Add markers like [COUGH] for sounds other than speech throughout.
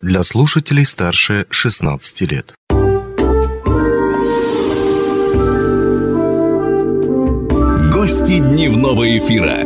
для слушателей старше 16 лет. Гости дневного эфира.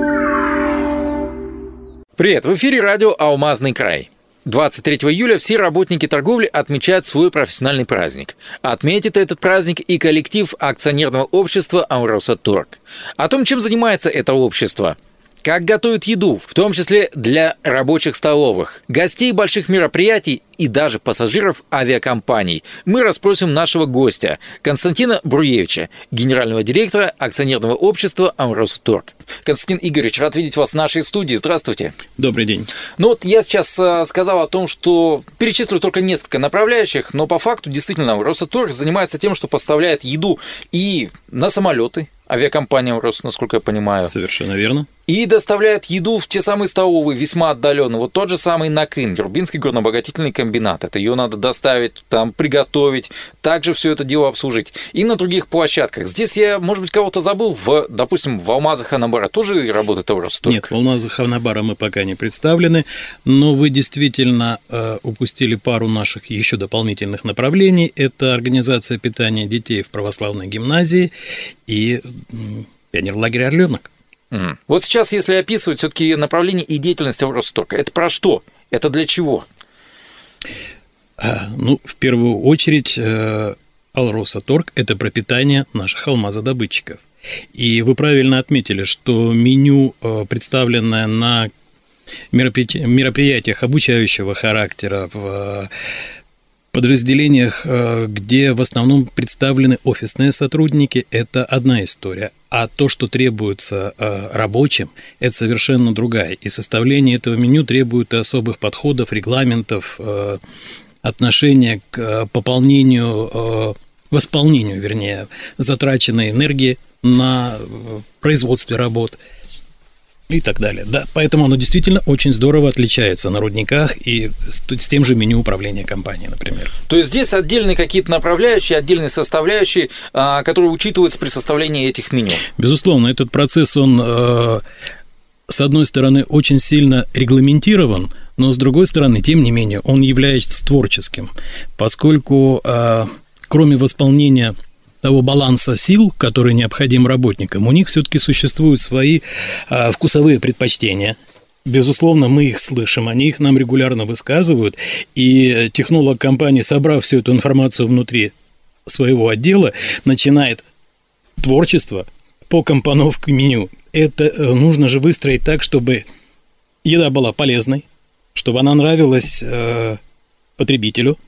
Привет, в эфире радио «Алмазный край». 23 июля все работники торговли отмечают свой профессиональный праздник. Отметит этот праздник и коллектив акционерного общества «Ауроса Торг». О том, чем занимается это общество – как готовят еду, в том числе для рабочих столовых, гостей больших мероприятий и даже пассажиров авиакомпаний. Мы расспросим нашего гостя Константина Бруевича, генерального директора акционерного общества «Амросторг». Константин Игоревич, рад видеть вас в нашей студии. Здравствуйте. Добрый день. Ну вот я сейчас э, сказал о том, что перечислю только несколько направляющих, но по факту действительно Росторг занимается тем, что поставляет еду и на самолеты, авиакомпания Рос, насколько я понимаю. Совершенно верно. И доставляет еду в те самые столовые, весьма отдаленно. Вот тот же самый Накын, Гербинский горнообогатительный комбинат. Это ее надо доставить, там приготовить, также все это дело обслужить. И на других площадках. Здесь я, может быть, кого-то забыл, в, допустим, в Алмазах Анабара тоже работает Евросток? Нет, в Алмазах Анабара мы пока не представлены, но вы действительно э, упустили пару наших еще дополнительных направлений. Это организация питания детей в православной гимназии и пионерлагерь «Орленок». Mm. Вот сейчас, если описывать все-таки направление и деятельность Ростока, это про что? Это для чего? А, ну, в первую очередь, э, Алроса Торг – это пропитание наших алмазодобытчиков. И вы правильно отметили, что меню, э, представленное на мероприятиях обучающего характера, в подразделениях, э, где в основном представлены офисные сотрудники, это одна история. А то, что требуется э, рабочим, это совершенно другая. И составление этого меню требует особых подходов, регламентов, э, отношения к пополнению, восполнению, вернее, затраченной энергии на производстве работ – и так далее. Да, поэтому оно действительно очень здорово отличается на рудниках и с, с тем же меню управления компанией, например. То есть здесь отдельные какие-то направляющие, отдельные составляющие, а, которые учитываются при составлении этих меню. Безусловно, этот процесс, он э, с одной стороны очень сильно регламентирован, но с другой стороны, тем не менее, он является творческим, поскольку э, кроме восполнения того баланса сил, который необходим работникам, у них все-таки существуют свои а, вкусовые предпочтения. Безусловно, мы их слышим, они их нам регулярно высказывают, и технолог компании, собрав всю эту информацию внутри своего отдела, начинает творчество по компоновке меню. Это э, нужно же выстроить так, чтобы еда была полезной, чтобы она нравилась э, потребителю,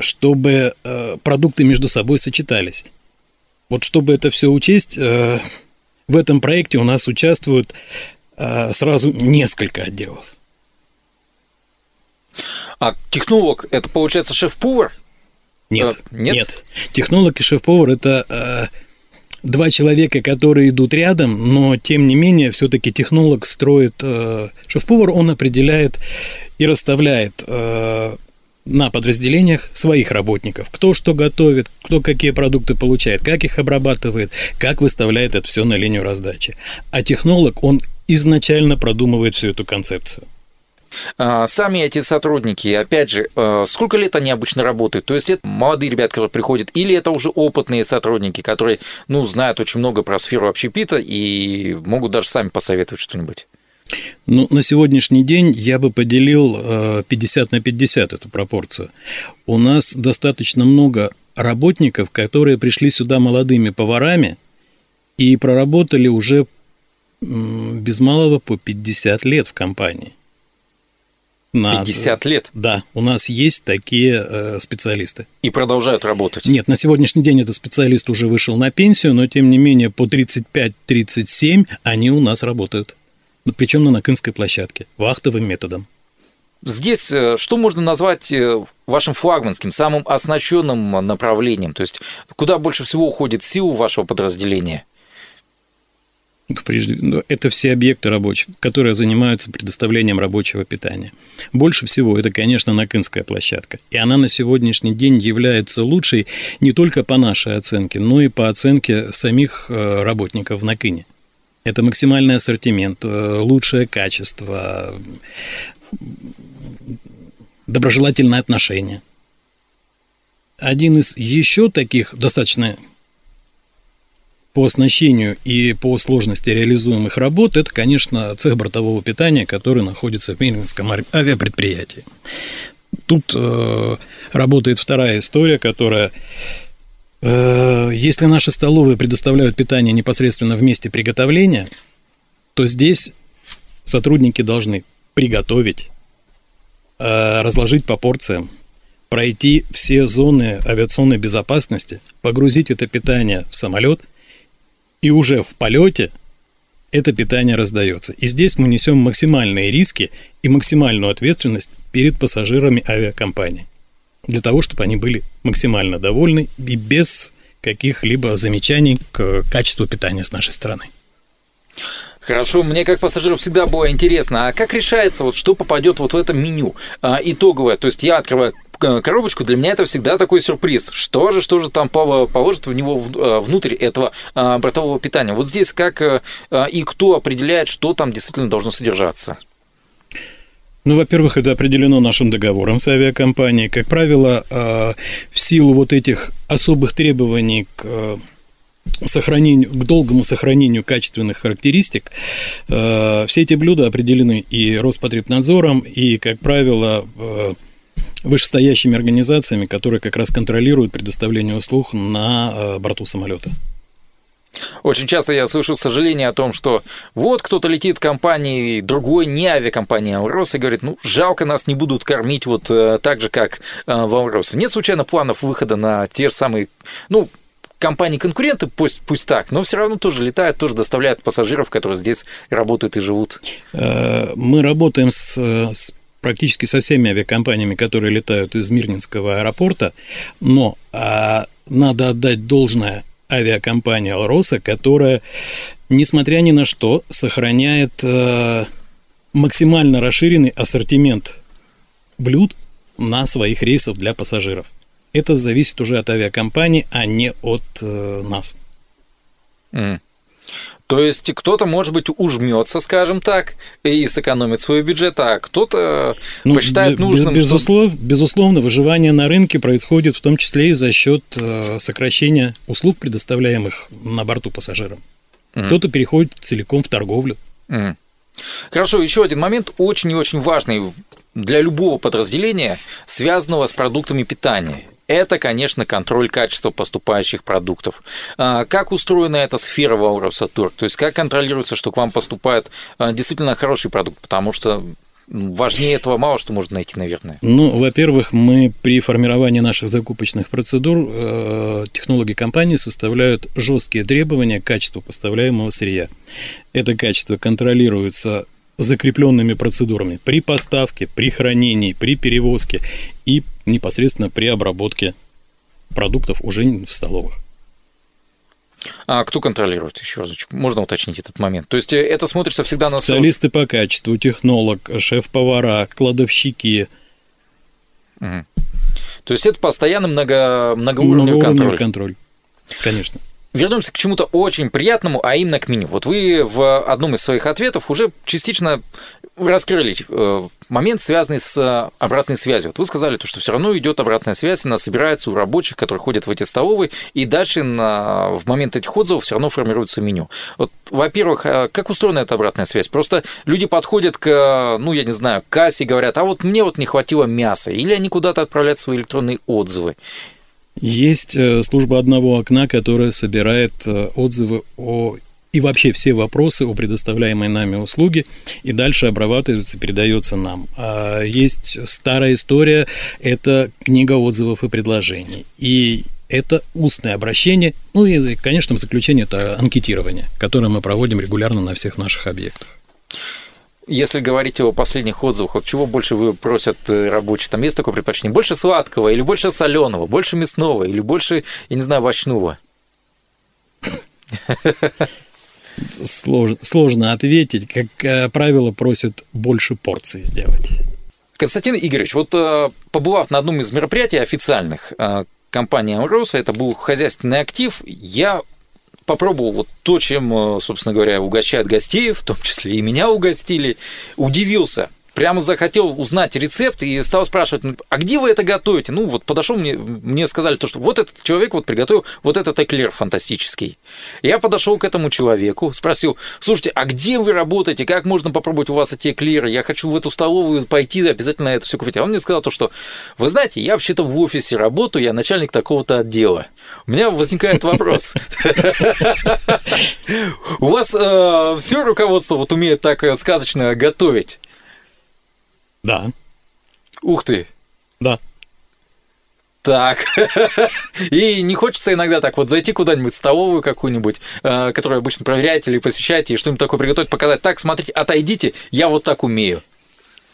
чтобы э, продукты между собой сочетались. Вот чтобы это все учесть, э, в этом проекте у нас участвуют э, сразу несколько отделов. А технолог это получается шеф-повар? Нет, нет, нет. Технолог и шеф-повар это два человека, которые идут рядом, но тем не менее все-таки технолог строит, шеф-повар он определяет и расставляет на подразделениях своих работников. Кто что готовит, кто какие продукты получает, как их обрабатывает, как выставляет это все на линию раздачи. А технолог, он изначально продумывает всю эту концепцию. А, сами эти сотрудники, опять же, а, сколько лет они обычно работают? То есть это молодые ребята, которые приходят, или это уже опытные сотрудники, которые, ну, знают очень много про сферу общепита и могут даже сами посоветовать что-нибудь? Ну, на сегодняшний день я бы поделил 50 э, на 50 эту пропорцию. У нас достаточно много работников, которые пришли сюда молодыми поварами и проработали уже без малого по 50 лет в компании. На... 50 лет? Да, у нас есть такие э, специалисты. И продолжают работать? Нет, на сегодняшний день этот специалист уже вышел на пенсию, но тем не менее по 35-37 они у нас работают причем на Накинской площадке, вахтовым методом. Здесь э, что можно назвать э, вашим флагманским, самым оснащенным направлением? То есть куда больше всего уходит сил вашего подразделения? Ну, прежде, ну, это все объекты рабочих, которые занимаются предоставлением рабочего питания. Больше всего это, конечно, Накинская площадка. И она на сегодняшний день является лучшей не только по нашей оценке, но и по оценке самих э, работников в Накине. Это максимальный ассортимент, э, лучшее качество, доброжелательное отношение. Один из еще таких достаточно по оснащению и по сложности реализуемых работ, это, конечно, цех бортового питания, который находится в Мирнинском авиапредприятии. Тут э, работает вторая история, которая если наши столовые предоставляют питание непосредственно в месте приготовления, то здесь сотрудники должны приготовить, э, разложить по порциям, пройти все зоны авиационной безопасности, погрузить это питание в самолет – и уже в полете это питание раздается. И здесь мы несем максимальные риски и максимальную ответственность перед пассажирами авиакомпании. Для того, чтобы они были максимально довольны и без каких-либо замечаний к качеству питания с нашей стороны. Хорошо, мне как пассажиру всегда было интересно, а как решается, вот что попадет вот в это меню а, итоговое? То есть я открываю коробочку, для меня это всегда такой сюрприз. Что же, что же там положит в него э, внутрь этого а, бортового питания? Вот здесь как э, э, и кто определяет, что там действительно должно содержаться? Ну, во-первых, это определено нашим договором с авиакомпанией. Как правило, в силу вот этих особых требований к сохранению, к долгому сохранению качественных характеристик, все эти блюда определены и Роспотребнадзором, и, как правило, вышестоящими организациями, которые как раз контролируют предоставление услуг на борту самолета. Очень часто я слышу сожаление о том, что вот кто-то летит компанией другой, не авиакомпания Аурос, и говорит, ну, жалко, нас не будут кормить вот э, так же, как э, в Ауросе. Нет случайно планов выхода на те же самые, ну, компании-конкуренты, пусть, пусть так, но все равно тоже летают, тоже доставляют пассажиров, которые здесь работают и живут. Мы работаем с, с практически со всеми авиакомпаниями, которые летают из Мирнинского аэропорта, но а, надо отдать должное авиакомпании «Алроса», которая, несмотря ни на что, сохраняет а, максимально расширенный ассортимент блюд на своих рейсах для пассажиров. Это зависит уже от авиакомпании, а не от э, нас. Mm. То есть кто-то, может быть, ужмется, скажем так, и сэкономит свой бюджет, а кто-то ну, посчитает нужным. Безусловно, что... безусловно, выживание на рынке происходит в том числе и за счет э, сокращения услуг, предоставляемых на борту пассажирам. Mm. Кто-то переходит целиком в торговлю. Mm. Хорошо, еще один момент очень и очень важный для любого подразделения, связанного с продуктами питания это, конечно, контроль качества поступающих продуктов. А, как устроена эта сфера в Ауросатург? То есть как контролируется, что к вам поступает а, действительно хороший продукт? Потому что Важнее этого мало что можно найти, наверное. Ну, во-первых, мы при формировании наших закупочных процедур э, технологи компании составляют жесткие требования к качеству поставляемого сырья. Это качество контролируется закрепленными процедурами при поставке, при хранении, при перевозке и непосредственно при обработке продуктов уже в столовых. А кто контролирует еще разочек? Можно уточнить этот момент. То есть э, это смотрится всегда на... Специалисты по качеству, технолог, шеф-повара, кладовщики. Угу. То есть это постоянный много, многоуровневый, многоуровневый контроль. контроль. Конечно вернемся к чему-то очень приятному, а именно к меню. Вот вы в одном из своих ответов уже частично раскрыли э, момент, связанный с э, обратной связью. Вот вы сказали, то, что все равно идет обратная связь, она собирается у рабочих, которые ходят в эти столовые, и дальше на, в момент этих отзывов все равно формируется меню. Вот, во-первых, э, как устроена эта обратная связь? Просто люди подходят к, ну, я не знаю, кассе и говорят, а вот мне вот не хватило мяса, или они куда-то отправляют свои электронные отзывы. Есть э, служба одного окна, которая собирает э, отзывы о и вообще все вопросы о предоставляемой нами услуге, и дальше обрабатывается, передается нам. А есть старая история, это книга отзывов и предложений. И это устное обращение, ну и, конечно, в заключение это анкетирование, которое мы проводим регулярно на всех наших объектах. Если говорить о последних отзывах, вот чего больше вы просят э, рабочие? Там есть такое предпочтение? Больше сладкого или больше соленого, больше мясного или больше, я не знаю, овощного? Сложно, сложно ответить. Как э, правило, просят больше порций сделать. Константин Игоревич, вот э, побывав на одном из мероприятий официальных компании Амроса, это был хозяйственный актив, я попробовал вот то, чем, э, собственно говоря, угощают гостей, в том числе и меня угостили, удивился. Прямо захотел узнать рецепт и стал спрашивать, «Ну, а где вы это готовите? Ну, вот подошел мне, мне сказали то, что вот этот человек вот приготовил вот этот эклер фантастический. Я подошел к этому человеку, спросил, слушайте, а где вы работаете? Как можно попробовать у вас эти эклеры? Я хочу в эту столовую пойти, обязательно это все купить. А он мне сказал то, что, вы знаете, я вообще-то в офисе работаю, я начальник такого-то отдела. У меня возникает вопрос. [LAUGHS] У вас э, все руководство вот умеет так э, сказочно готовить? Да. Ух ты. Да. Так. [LAUGHS] И не хочется иногда так вот зайти куда-нибудь в столовую какую-нибудь, э, которую обычно проверяете или посещаете, и что-нибудь такое приготовить, показать. Так, смотрите, отойдите, я вот так умею.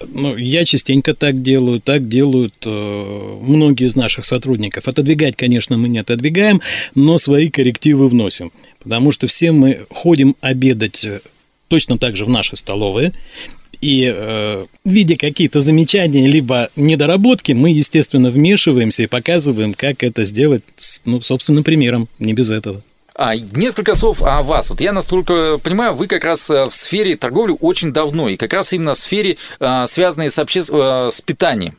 Ну, я частенько так делаю, так делают э, многие из наших сотрудников. Отодвигать, конечно, мы не отодвигаем, но свои коррективы вносим. Потому что все мы ходим обедать э, точно так же в наши столовые. И э, видя какие-то замечания либо недоработки, мы, естественно, вмешиваемся и показываем, как это сделать, ну, собственным примером, не без этого. А, несколько слов о вас. Вот я настолько понимаю, вы как раз э, в сфере торговли очень давно, и как раз именно в сфере, э, связанной с, обще... Э, с питанием.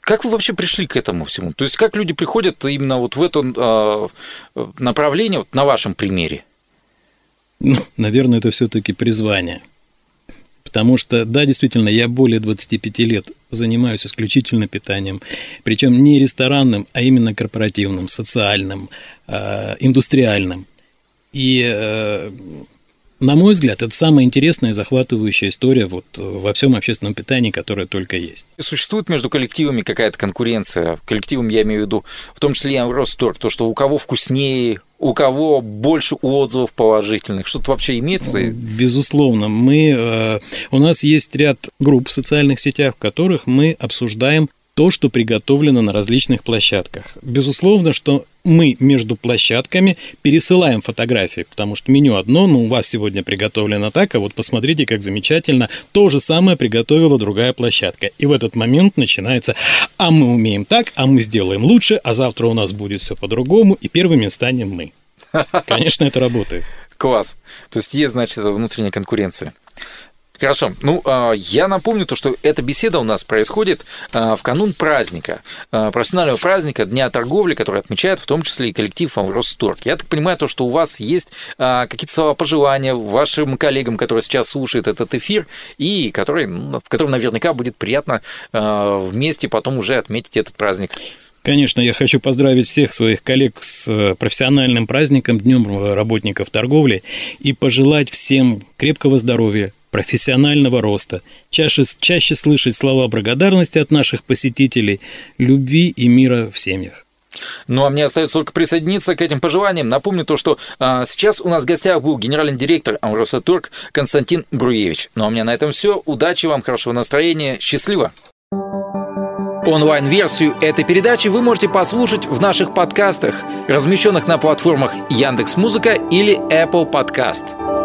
Как вы вообще пришли к этому всему? То есть как люди приходят именно вот в это направление, вот на вашем примере? Ну, наверное, это все-таки призвание. Потому что, да, действительно, я более 25 лет занимаюсь исключительно питанием. Причем не ресторанным, а именно корпоративным, социальным, э, индустриальным. И, э, на мой взгляд, это самая интересная и захватывающая история вот во всем общественном питании, которая только есть. Существует между коллективами какая-то конкуренция? Коллективом я имею в виду, в том числе и Росторг, то, что у кого вкуснее, у кого больше отзывов положительных? Что-то вообще имеется? Безусловно. Мы, э, у нас есть ряд групп в социальных сетях, в которых мы обсуждаем то, что приготовлено на различных площадках. Безусловно, что мы между площадками пересылаем фотографии, потому что меню одно, но у вас сегодня приготовлено так, а вот посмотрите, как замечательно, то же самое приготовила другая площадка. И в этот момент начинается, а мы умеем так, а мы сделаем лучше, а завтра у нас будет все по-другому, и первыми станем мы. [LAUGHS] Конечно, это работает. Класс. То есть есть, значит, это внутренняя конкуренция. Хорошо. Ну, а, я напомню то, что эта беседа у нас происходит а, в канун праздника, а, профессионального праздника Дня торговли, который отмечает в том числе и коллектив Росторг. Я так понимаю, то, что у вас есть какие-то слова пожелания вашим коллегам, которые сейчас слушают этот эфир, и который, ну, которым наверняка будет приятно вместе потом уже отметить этот праздник. Конечно, я хочу поздравить всех своих коллег с э, профессиональным праздником, Днем работников торговли, и пожелать всем крепкого здоровья, профессионального роста, чаще, чаще слышать слова благодарности от наших посетителей, любви и мира в семьях. Ну, а мне остается только присоединиться к этим пожеланиям. Напомню то, что а, сейчас у нас в гостях был генеральный директор Амросатург Константин Бруевич. Ну, а у меня на этом все. Удачи вам, хорошего настроения. Счастливо! Онлайн-версию этой передачи вы можете послушать в наших подкастах, размещенных на платформах Яндекс.Музыка или Apple Podcast.